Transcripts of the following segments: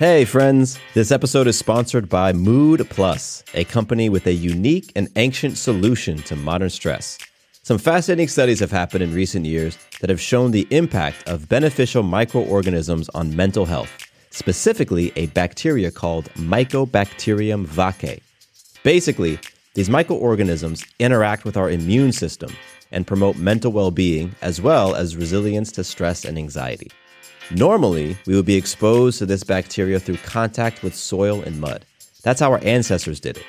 Hey, friends. This episode is sponsored by Mood Plus, a company with a unique and ancient solution to modern stress. Some fascinating studies have happened in recent years that have shown the impact of beneficial microorganisms on mental health, specifically a bacteria called Mycobacterium vaccae. Basically, these microorganisms interact with our immune system and promote mental well being as well as resilience to stress and anxiety. Normally, we would be exposed to this bacteria through contact with soil and mud. That's how our ancestors did it.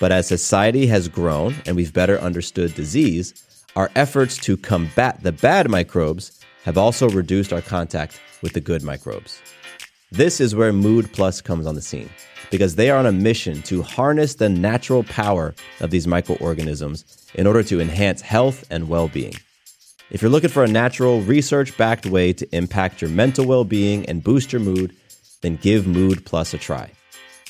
But as society has grown and we've better understood disease, our efforts to combat the bad microbes have also reduced our contact with the good microbes. This is where Mood Plus comes on the scene because they are on a mission to harness the natural power of these microorganisms in order to enhance health and well being. If you're looking for a natural, research backed way to impact your mental well being and boost your mood, then give Mood Plus a try.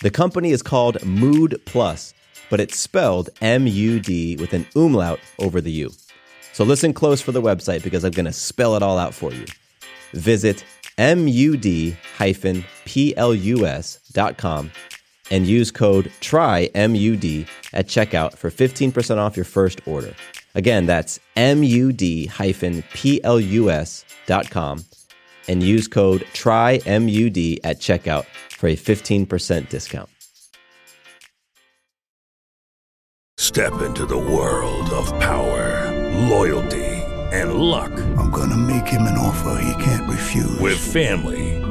The company is called Mood Plus, but it's spelled M U D with an umlaut over the U. So listen close for the website because I'm going to spell it all out for you. Visit mud-plus.com and use code TRYMUD at checkout for 15% off your first order. Again, that's mud-plus.com and use code TRYMUD at checkout for a 15% discount. Step into the world of power, loyalty, and luck. I'm gonna make him an offer he can't refuse. With family,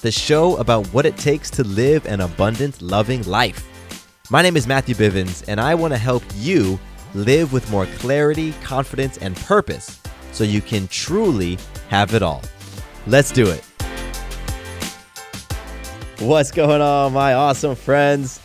the show about what it takes to live an abundant, loving life. My name is Matthew Bivens, and I want to help you live with more clarity, confidence, and purpose so you can truly have it all. Let's do it. What's going on, my awesome friends?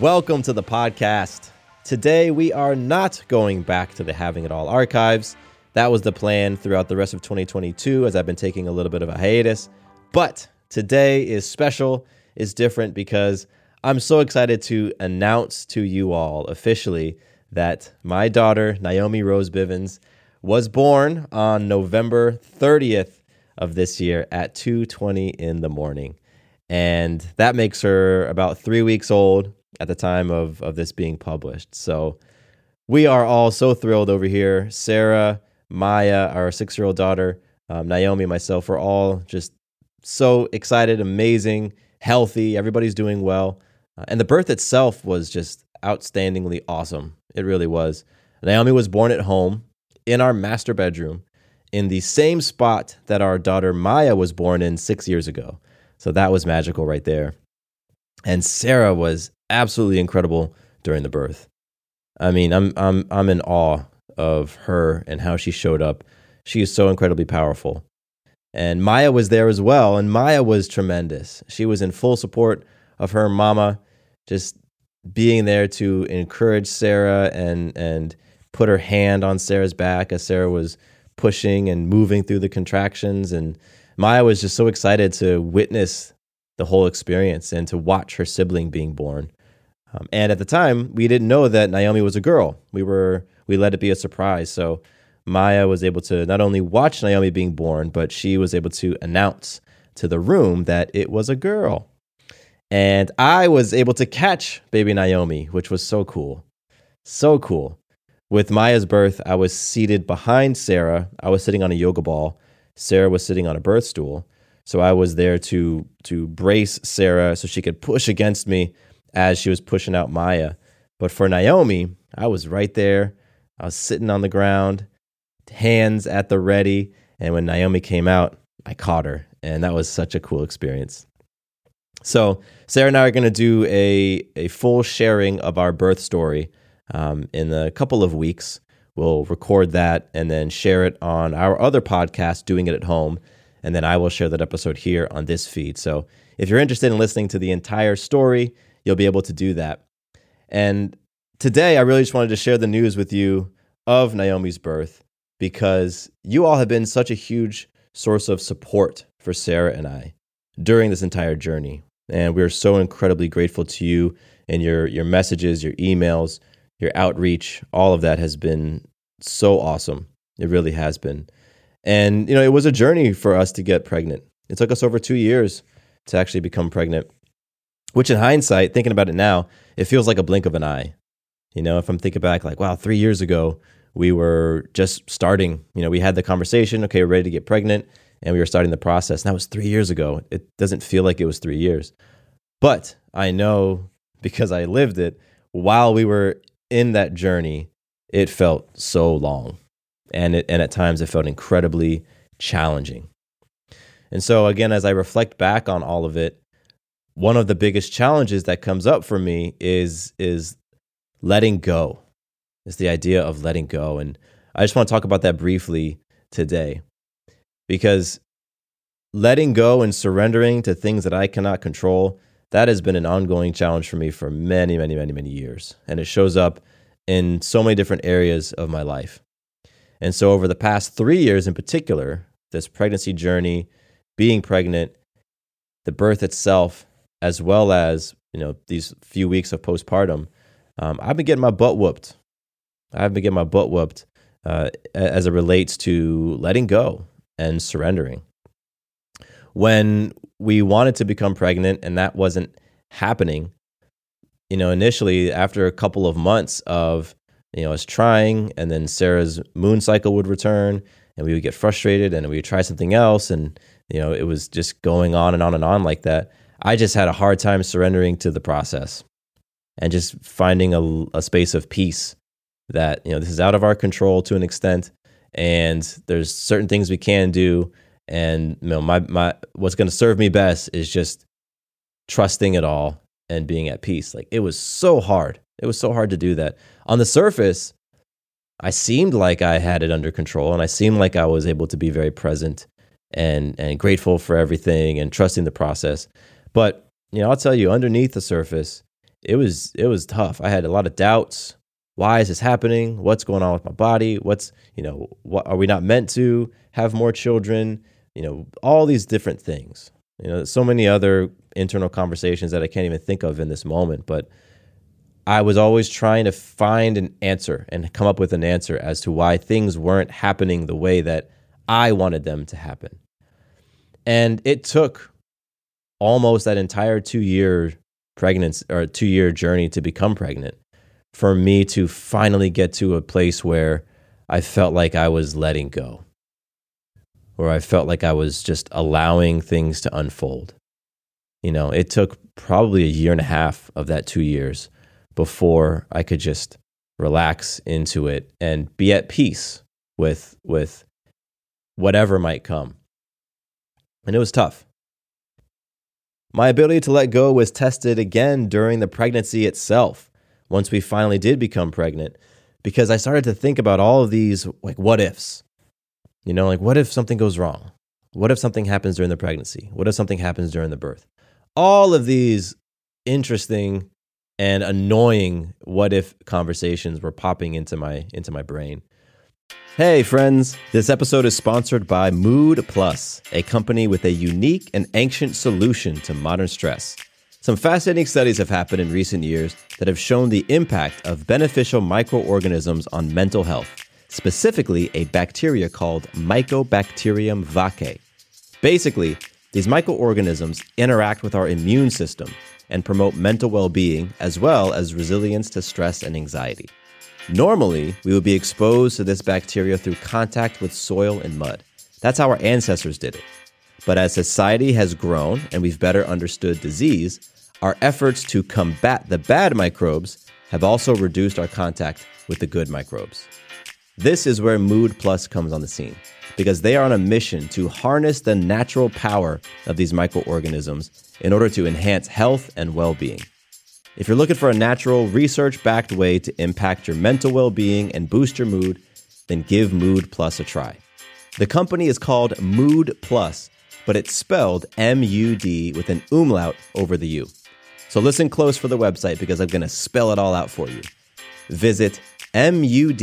Welcome to the podcast. Today, we are not going back to the Having It All archives. That was the plan throughout the rest of 2022 as I've been taking a little bit of a hiatus. But today is special, is different because I'm so excited to announce to you all officially that my daughter, Naomi Rose Bivens, was born on November 30th of this year at 2:20 in the morning. And that makes her about 3 weeks old at the time of of this being published. So we are all so thrilled over here. Sarah, Maya, our 6-year-old daughter, um, Naomi, myself, we're all just so excited, amazing, healthy. Everybody's doing well. Uh, and the birth itself was just outstandingly awesome. It really was. Naomi was born at home in our master bedroom in the same spot that our daughter Maya was born in six years ago. So that was magical right there. And Sarah was absolutely incredible during the birth. I mean, I'm I'm I'm in awe of her and how she showed up. She is so incredibly powerful. And Maya was there as well, and Maya was tremendous. She was in full support of her mama, just being there to encourage Sarah and and put her hand on Sarah's back as Sarah was pushing and moving through the contractions and Maya was just so excited to witness the whole experience and to watch her sibling being born. Um, and at the time, we didn't know that Naomi was a girl. We were we let it be a surprise. So Maya was able to not only watch Naomi being born, but she was able to announce to the room that it was a girl. And I was able to catch baby Naomi, which was so cool. So cool. With Maya's birth, I was seated behind Sarah. I was sitting on a yoga ball. Sarah was sitting on a birth stool. So I was there to to brace Sarah so she could push against me as she was pushing out Maya. But for Naomi, I was right there. I was sitting on the ground, hands at the ready, and when Naomi came out, I caught her, and that was such a cool experience. So Sarah and I are going to do a a full sharing of our birth story um, in a couple of weeks. We'll record that and then share it on our other podcast, Doing It at Home. And then I will share that episode here on this feed. So if you're interested in listening to the entire story, you'll be able to do that. And today, I really just wanted to share the news with you of Naomi's birth because you all have been such a huge source of support for Sarah and I during this entire journey. And we're so incredibly grateful to you and your, your messages, your emails, your outreach. All of that has been so awesome. It really has been. And, you know, it was a journey for us to get pregnant. It took us over two years to actually become pregnant, which in hindsight, thinking about it now, it feels like a blink of an eye. You know, if I'm thinking back, like, wow, three years ago, we were just starting. You know, we had the conversation, okay, we're ready to get pregnant, and we were starting the process. And that was three years ago. It doesn't feel like it was three years. But I know because I lived it, while we were in that journey, it felt so long. And, it, and at times it felt incredibly challenging. And so, again, as I reflect back on all of it, one of the biggest challenges that comes up for me is, is letting go. It's the idea of letting go. And I just want to talk about that briefly today because letting go and surrendering to things that I cannot control, that has been an ongoing challenge for me for many, many, many, many years. And it shows up in so many different areas of my life. And so, over the past three years in particular, this pregnancy journey, being pregnant, the birth itself, as well as you know these few weeks of postpartum, um, I've been getting my butt whooped. I've been getting my butt whooped uh, as it relates to letting go and surrendering. When we wanted to become pregnant and that wasn't happening, you know, initially after a couple of months of you know us trying, and then Sarah's moon cycle would return, and we would get frustrated, and we would try something else, and you know, it was just going on and on and on like that. I just had a hard time surrendering to the process and just finding a, a space of peace that, you know, this is out of our control to an extent. And there's certain things we can do. And, you know, my, my, what's going to serve me best is just trusting it all and being at peace. Like it was so hard. It was so hard to do that. On the surface, I seemed like I had it under control and I seemed like I was able to be very present and and grateful for everything and trusting the process. But you know, I'll tell you, underneath the surface, it was it was tough. I had a lot of doubts. Why is this happening? What's going on with my body? What's you know, what are we not meant to have more children? You know, all these different things. You know, so many other internal conversations that I can't even think of in this moment. But I was always trying to find an answer and come up with an answer as to why things weren't happening the way that I wanted them to happen. And it took almost that entire two year pregnancy or two year journey to become pregnant for me to finally get to a place where I felt like I was letting go, where I felt like I was just allowing things to unfold. You know, it took probably a year and a half of that two years before I could just relax into it and be at peace with with whatever might come. And it was tough. My ability to let go was tested again during the pregnancy itself, once we finally did become pregnant, because I started to think about all of these like what ifs. You know, like what if something goes wrong? What if something happens during the pregnancy? What if something happens during the birth? All of these interesting and annoying what if conversations were popping into my into my brain. Hey, friends. This episode is sponsored by Mood Plus, a company with a unique and ancient solution to modern stress. Some fascinating studies have happened in recent years that have shown the impact of beneficial microorganisms on mental health, specifically a bacteria called Mycobacterium vaccae. Basically, these microorganisms interact with our immune system and promote mental well being as well as resilience to stress and anxiety. Normally, we would be exposed to this bacteria through contact with soil and mud. That's how our ancestors did it. But as society has grown and we've better understood disease, our efforts to combat the bad microbes have also reduced our contact with the good microbes. This is where Mood Plus comes on the scene because they are on a mission to harness the natural power of these microorganisms in order to enhance health and well being. If you're looking for a natural, research backed way to impact your mental well being and boost your mood, then give Mood Plus a try. The company is called Mood Plus but it's spelled M U D with an umlaut over the U. So listen close for the website because I'm going to spell it all out for you. Visit mud-plus.com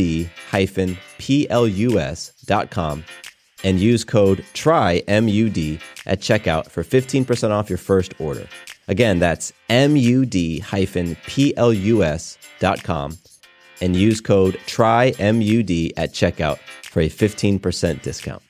and use code TRYMUD at checkout for 15% off your first order. Again, that's mud-plus.com and use code TRYMUD at checkout for a 15% discount.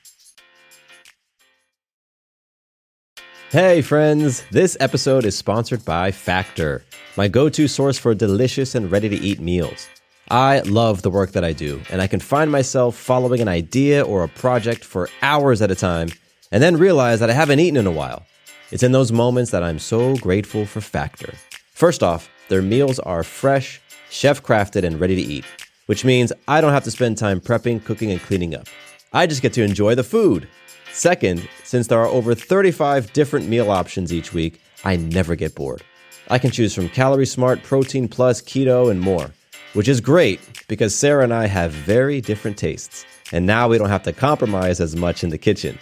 Hey friends, this episode is sponsored by Factor, my go-to source for delicious and ready-to-eat meals. I love the work that I do, and I can find myself following an idea or a project for hours at a time and then realize that I haven't eaten in a while. It's in those moments that I'm so grateful for Factor. First off, their meals are fresh, chef crafted, and ready to eat, which means I don't have to spend time prepping, cooking, and cleaning up. I just get to enjoy the food. Second, since there are over 35 different meal options each week, I never get bored. I can choose from Calorie Smart, Protein Plus, Keto, and more which is great because Sarah and I have very different tastes, and now we don't have to compromise as much in the kitchen.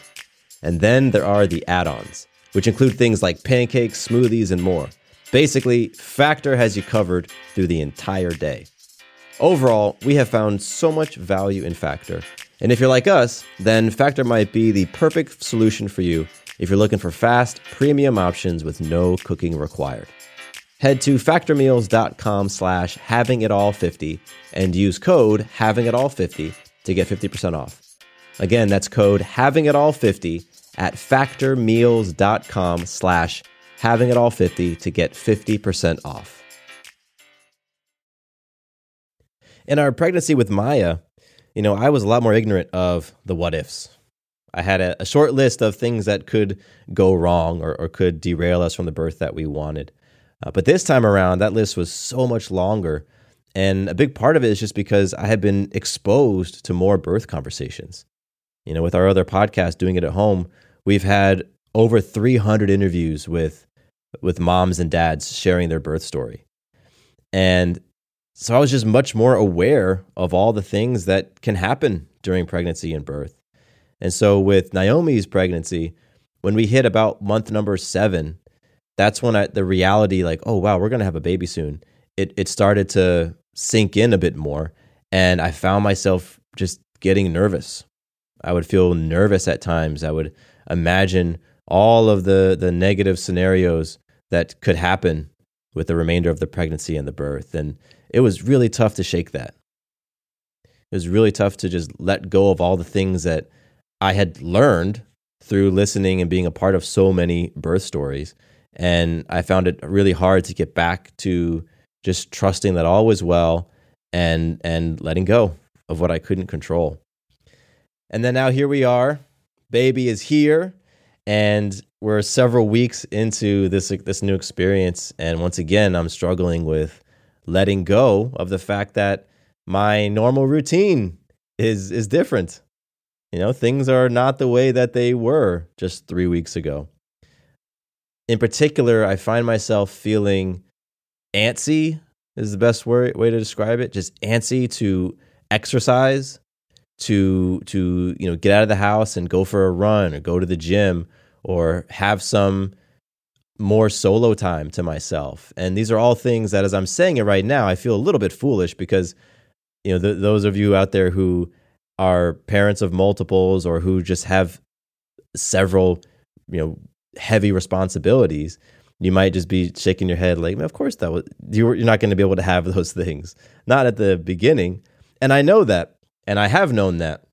And then there are the add ons, which include things like pancakes, smoothies, and more. Basically, Factor has you covered through the entire day. Overall, we have found so much value in Factor. And if you're like us, then Factor might be the perfect solution for you if you're looking for fast, premium options with no cooking required. Head to factormeals.com slash havingitall50 and use code havingitall50 to get 50% off. Again, that's code havingitall50 at factormeals.com slash havingitall50 to get 50% off. In our pregnancy with Maya, you know, I was a lot more ignorant of the what ifs. I had a, a short list of things that could go wrong or, or could derail us from the birth that we wanted. Uh, but this time around, that list was so much longer. And a big part of it is just because I had been exposed to more birth conversations. You know, with our other podcast, Doing It at Home, we've had over 300 interviews with, with moms and dads sharing their birth story. And so I was just much more aware of all the things that can happen during pregnancy and birth. And so with Naomi's pregnancy, when we hit about month number seven, that's when I, the reality, like, oh wow, we're gonna have a baby soon. It it started to sink in a bit more, and I found myself just getting nervous. I would feel nervous at times. I would imagine all of the the negative scenarios that could happen with the remainder of the pregnancy and the birth, and it was really tough to shake that. It was really tough to just let go of all the things that I had learned through listening and being a part of so many birth stories and I found it really hard to get back to just trusting that all was well and and letting go of what I couldn't control. And then now here we are. Baby is here and we're several weeks into this this new experience and once again I'm struggling with letting go of the fact that my normal routine is is different. You know, things are not the way that they were just 3 weeks ago in particular, I find myself feeling antsy is the best word, way to describe it. Just antsy to exercise, to to you know get out of the house and go for a run or go to the gym or have some more solo time to myself. And these are all things that, as I'm saying it right now, I feel a little bit foolish because you know th- those of you out there who are parents of multiples or who just have several you know heavy responsibilities, you might just be shaking your head like, of course that was you're not going to be able to have those things. Not at the beginning. And I know that, and I have known that.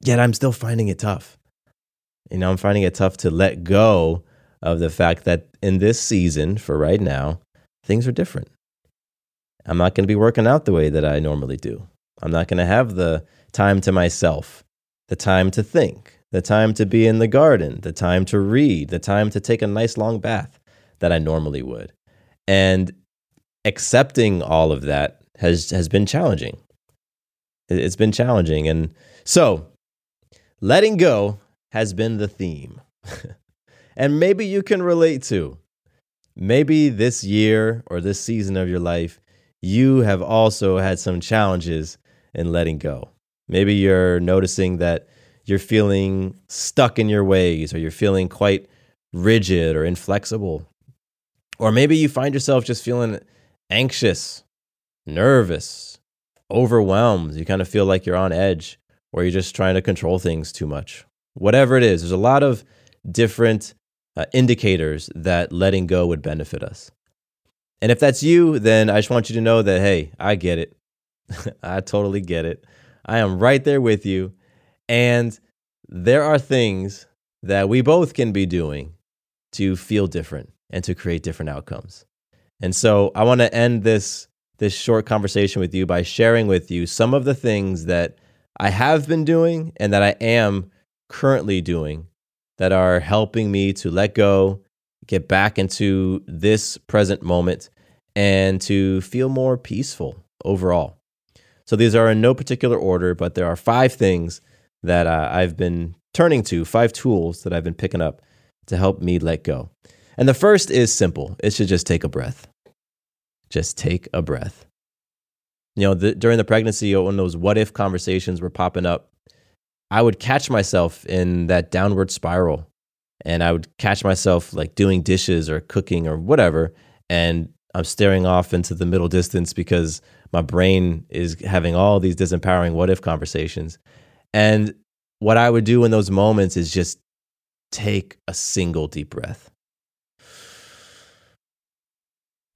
Yet I'm still finding it tough. You know, I'm finding it tough to let go of the fact that in this season, for right now, things are different. I'm not going to be working out the way that I normally do. I'm not going to have the time to myself, the time to think, the time to be in the garden, the time to read, the time to take a nice long bath that I normally would. And accepting all of that has has been challenging. It's been challenging and so letting go has been the theme. and maybe you can relate to. Maybe this year or this season of your life you have also had some challenges in letting go. Maybe you're noticing that you're feeling stuck in your ways or you're feeling quite rigid or inflexible. Or maybe you find yourself just feeling anxious, nervous, overwhelmed. You kind of feel like you're on edge or you're just trying to control things too much. Whatever it is, there's a lot of different uh, indicators that letting go would benefit us. And if that's you, then I just want you to know that, hey, I get it. I totally get it. I am right there with you. And there are things that we both can be doing to feel different and to create different outcomes. And so I want to end this this short conversation with you by sharing with you some of the things that I have been doing and that I am currently doing that are helping me to let go, get back into this present moment and to feel more peaceful overall. So these are in no particular order, but there are five things that uh, I've been turning to, five tools that I've been picking up to help me let go. And the first is simple it should just take a breath. Just take a breath. You know, the, during the pregnancy, when those what if conversations were popping up, I would catch myself in that downward spiral. And I would catch myself like doing dishes or cooking or whatever. And I'm staring off into the middle distance because my brain is having all these disempowering what if conversations. And what I would do in those moments is just take a single deep breath.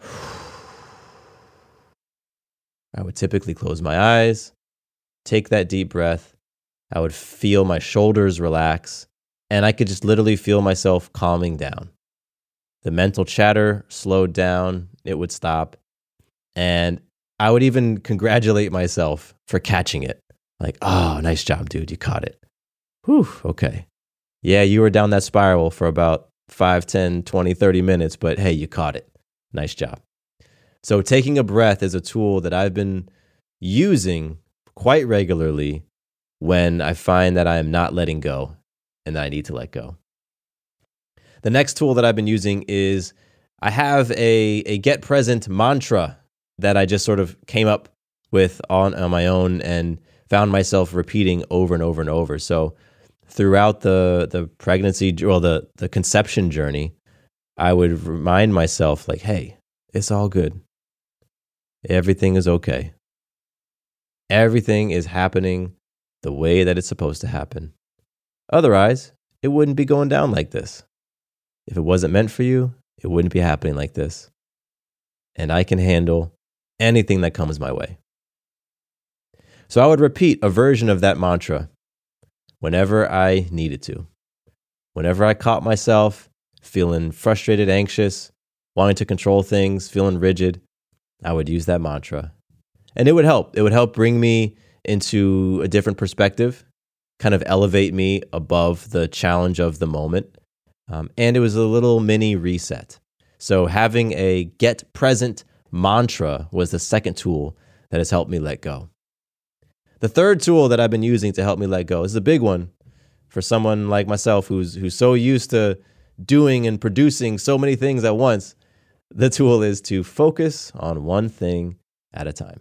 I would typically close my eyes, take that deep breath. I would feel my shoulders relax, and I could just literally feel myself calming down. The mental chatter slowed down, it would stop. And I would even congratulate myself for catching it. Like, oh, nice job, dude. You caught it. Whew, okay. Yeah, you were down that spiral for about 5, 10, 20, 30 minutes, but hey, you caught it. Nice job. So, taking a breath is a tool that I've been using quite regularly when I find that I am not letting go and that I need to let go. The next tool that I've been using is I have a, a get present mantra that I just sort of came up with on, on my own and found myself repeating over and over and over. So throughout the the pregnancy well the the conception journey, I would remind myself like, "Hey, it's all good. Everything is okay. Everything is happening the way that it's supposed to happen. Otherwise, it wouldn't be going down like this. If it wasn't meant for you, it wouldn't be happening like this. And I can handle anything that comes my way. So I would repeat a version of that mantra whenever I needed to. Whenever I caught myself feeling frustrated, anxious, wanting to control things, feeling rigid, I would use that mantra. And it would help. It would help bring me into a different perspective, kind of elevate me above the challenge of the moment. Um, and it was a little mini reset. So having a get present mantra was the second tool that has helped me let go. The third tool that I've been using to help me let go is a big one for someone like myself who's who's so used to doing and producing so many things at once. The tool is to focus on one thing at a time.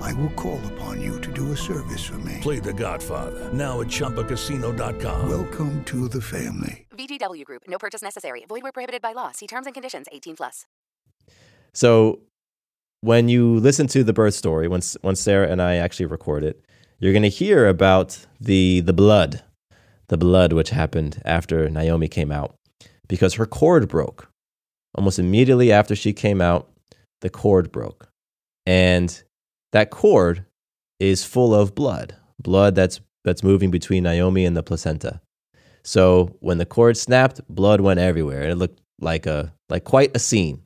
I will call upon you to do a service for me. Play the Godfather, now at ChumbaCasino.com. Welcome to the family. VGW Group. No purchase necessary. Void where prohibited by law. See terms and conditions. 18 plus. So when you listen to the birth story, once once Sarah and I actually record it, you're going to hear about the the blood, the blood which happened after Naomi came out, because her cord broke. Almost immediately after she came out, the cord broke, and that cord is full of blood, blood that's that's moving between Naomi and the placenta. So when the cord snapped, blood went everywhere. It looked like a like quite a scene.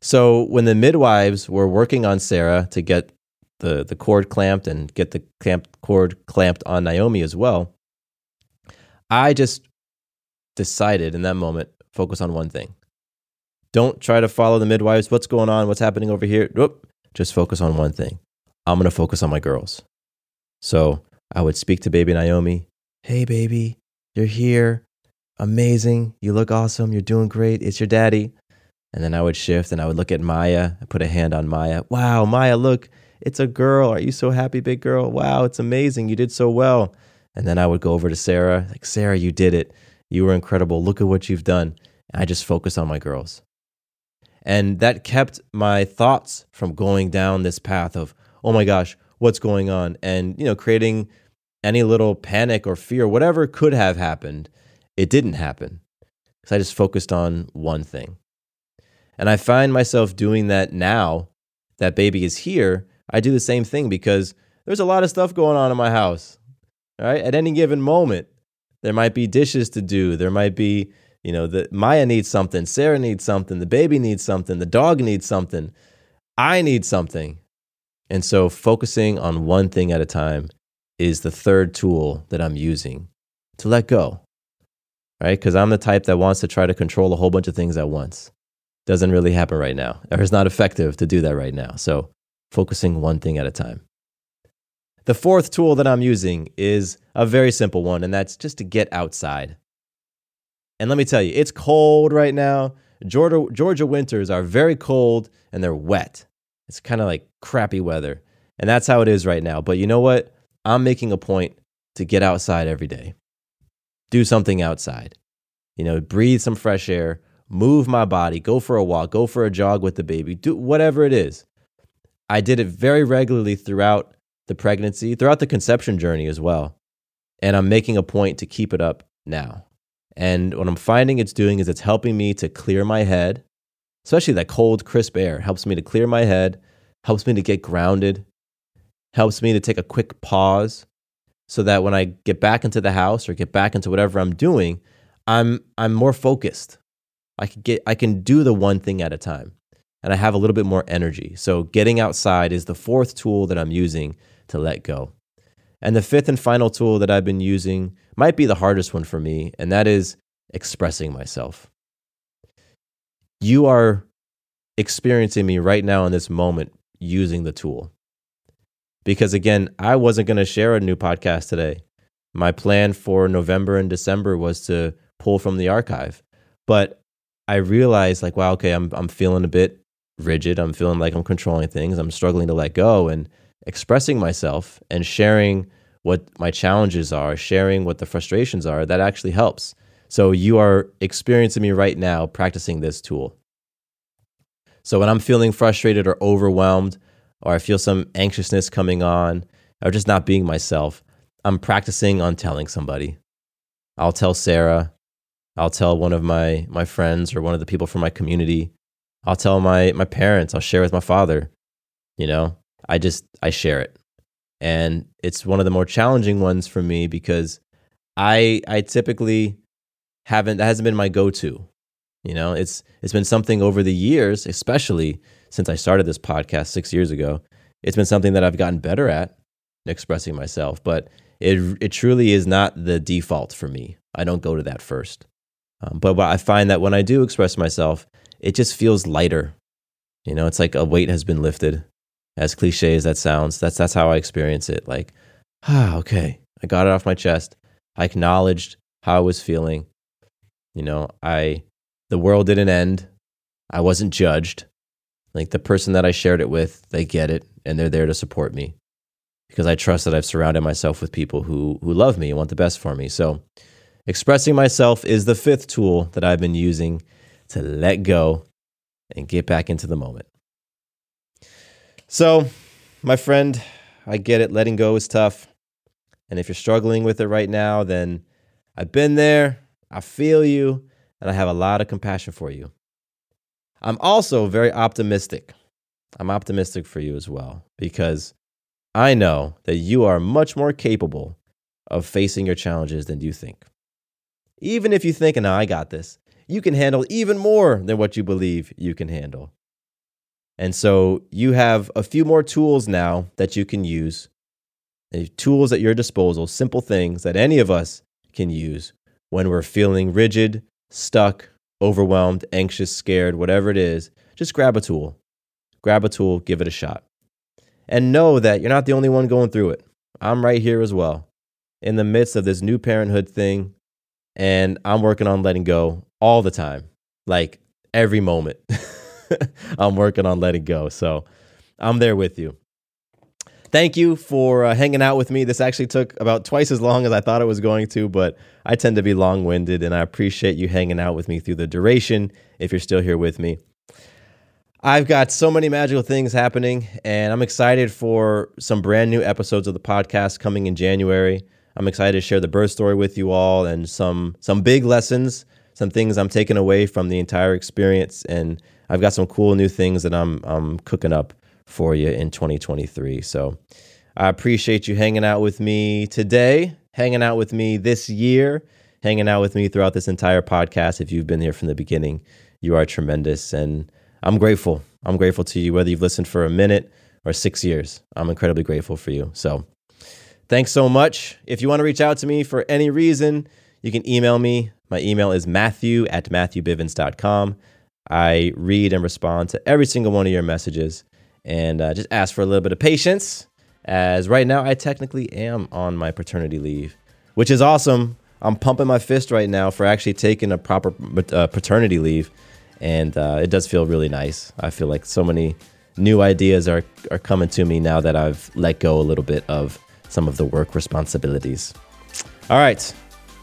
So when the midwives were working on Sarah to get the, the cord clamped and get the clamp, cord clamped on Naomi as well, I just decided in that moment, focus on one thing. Don't try to follow the midwives. What's going on? What's happening over here? Nope. Just focus on one thing. I'm going to focus on my girls. So I would speak to baby Naomi. Hey, baby, you're here. Amazing. You look awesome. You're doing great. It's your daddy. And then I would shift and I would look at Maya, I put a hand on Maya. Wow, Maya, look, it's a girl. Are you so happy, big girl? Wow, it's amazing. You did so well. And then I would go over to Sarah, like, Sarah, you did it. You were incredible. Look at what you've done. And I just focus on my girls. And that kept my thoughts from going down this path of, oh my gosh, what's going on? And, you know, creating any little panic or fear, whatever could have happened, it didn't happen. Because I just focused on one thing. And I find myself doing that now that baby is here. I do the same thing because there's a lot of stuff going on in my house. Right? At any given moment, there might be dishes to do. There might be, you know, the Maya needs something, Sarah needs something, the baby needs something, the dog needs something. I need something. And so focusing on one thing at a time is the third tool that I'm using to let go. Right? Because I'm the type that wants to try to control a whole bunch of things at once doesn't really happen right now, or it's not effective to do that right now. So, focusing one thing at a time. The fourth tool that I'm using is a very simple one, and that's just to get outside. And let me tell you, it's cold right now. Georgia, Georgia winters are very cold and they're wet. It's kind of like crappy weather. And that's how it is right now. But you know what? I'm making a point to get outside every day, do something outside, you know, breathe some fresh air, move my body, go for a walk, go for a jog with the baby, do whatever it is. I did it very regularly throughout the pregnancy, throughout the conception journey as well. And I'm making a point to keep it up now. And what I'm finding it's doing is it's helping me to clear my head, especially that cold, crisp air helps me to clear my head, helps me to get grounded, helps me to take a quick pause so that when I get back into the house or get back into whatever I'm doing, I'm I'm more focused. I can get I can do the one thing at a time and I have a little bit more energy. So getting outside is the fourth tool that I'm using to let go. And the fifth and final tool that I've been using might be the hardest one for me, and that is expressing myself. You are experiencing me right now in this moment using the tool. Because again, I wasn't going to share a new podcast today. My plan for November and December was to pull from the archive. But I realized like, wow, okay, I'm I'm feeling a bit rigid. I'm feeling like I'm controlling things. I'm struggling to let go and expressing myself and sharing what my challenges are, sharing what the frustrations are, that actually helps. So you are experiencing me right now practicing this tool. So when I'm feeling frustrated or overwhelmed, or I feel some anxiousness coming on, or just not being myself, I'm practicing on telling somebody. I'll tell Sarah, I'll tell one of my my friends or one of the people from my community. I'll tell my my parents. I'll share with my father. You know, I just I share it, and it's one of the more challenging ones for me because I I typically haven't that hasn't been my go to. You know, it's it's been something over the years, especially since I started this podcast six years ago. It's been something that I've gotten better at expressing myself, but it it truly is not the default for me. I don't go to that first. Um, but I find that when I do express myself, it just feels lighter. You know, it's like a weight has been lifted. As cliche as that sounds, that's that's how I experience it. Like, ah, okay, I got it off my chest. I acknowledged how I was feeling. You know, I the world didn't end. I wasn't judged. Like the person that I shared it with, they get it and they're there to support me because I trust that I've surrounded myself with people who who love me and want the best for me. So, expressing myself is the fifth tool that I've been using to let go and get back into the moment. So, my friend, I get it. Letting go is tough. And if you're struggling with it right now, then I've been there. I feel you. And I have a lot of compassion for you. I'm also very optimistic. I'm optimistic for you as well because I know that you are much more capable of facing your challenges than you think. Even if you think, no, I got this, you can handle even more than what you believe you can handle. And so you have a few more tools now that you can use, uh, tools at your disposal, simple things that any of us can use when we're feeling rigid, stuck, overwhelmed, anxious, scared, whatever it is. Just grab a tool. Grab a tool, give it a shot. And know that you're not the only one going through it. I'm right here as well, in the midst of this new parenthood thing. And I'm working on letting go all the time, like every moment. I'm working on letting go. So I'm there with you. Thank you for uh, hanging out with me. This actually took about twice as long as I thought it was going to, but I tend to be long winded and I appreciate you hanging out with me through the duration if you're still here with me. I've got so many magical things happening, and I'm excited for some brand new episodes of the podcast coming in January. I'm excited to share the birth story with you all and some some big lessons, some things I'm taking away from the entire experience, and I've got some cool new things that I'm I'm cooking up for you in 2023. So I appreciate you hanging out with me today, hanging out with me this year, hanging out with me throughout this entire podcast. If you've been here from the beginning, you are tremendous and I'm grateful. I'm grateful to you, whether you've listened for a minute or six years. I'm incredibly grateful for you. So, thanks so much. If you want to reach out to me for any reason, you can email me. My email is matthew at matthewbivens.com. I read and respond to every single one of your messages and uh, just ask for a little bit of patience, as right now I technically am on my paternity leave, which is awesome. I'm pumping my fist right now for actually taking a proper uh, paternity leave and uh, it does feel really nice. I feel like so many new ideas are are coming to me now that I've let go a little bit of some of the work responsibilities. All right,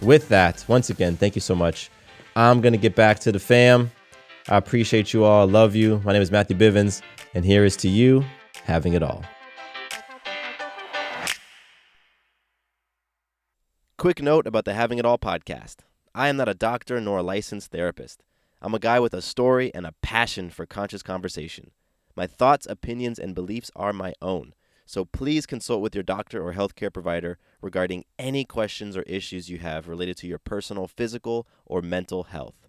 with that, once again, thank you so much. I'm gonna get back to the fam. I appreciate you all. I love you. My name is Matthew Bivens, and here is to you having it all. Quick note about the Having It All podcast. I am not a doctor nor a licensed therapist. I'm a guy with a story and a passion for conscious conversation. My thoughts, opinions, and beliefs are my own. So please consult with your doctor or healthcare provider regarding any questions or issues you have related to your personal physical or mental health.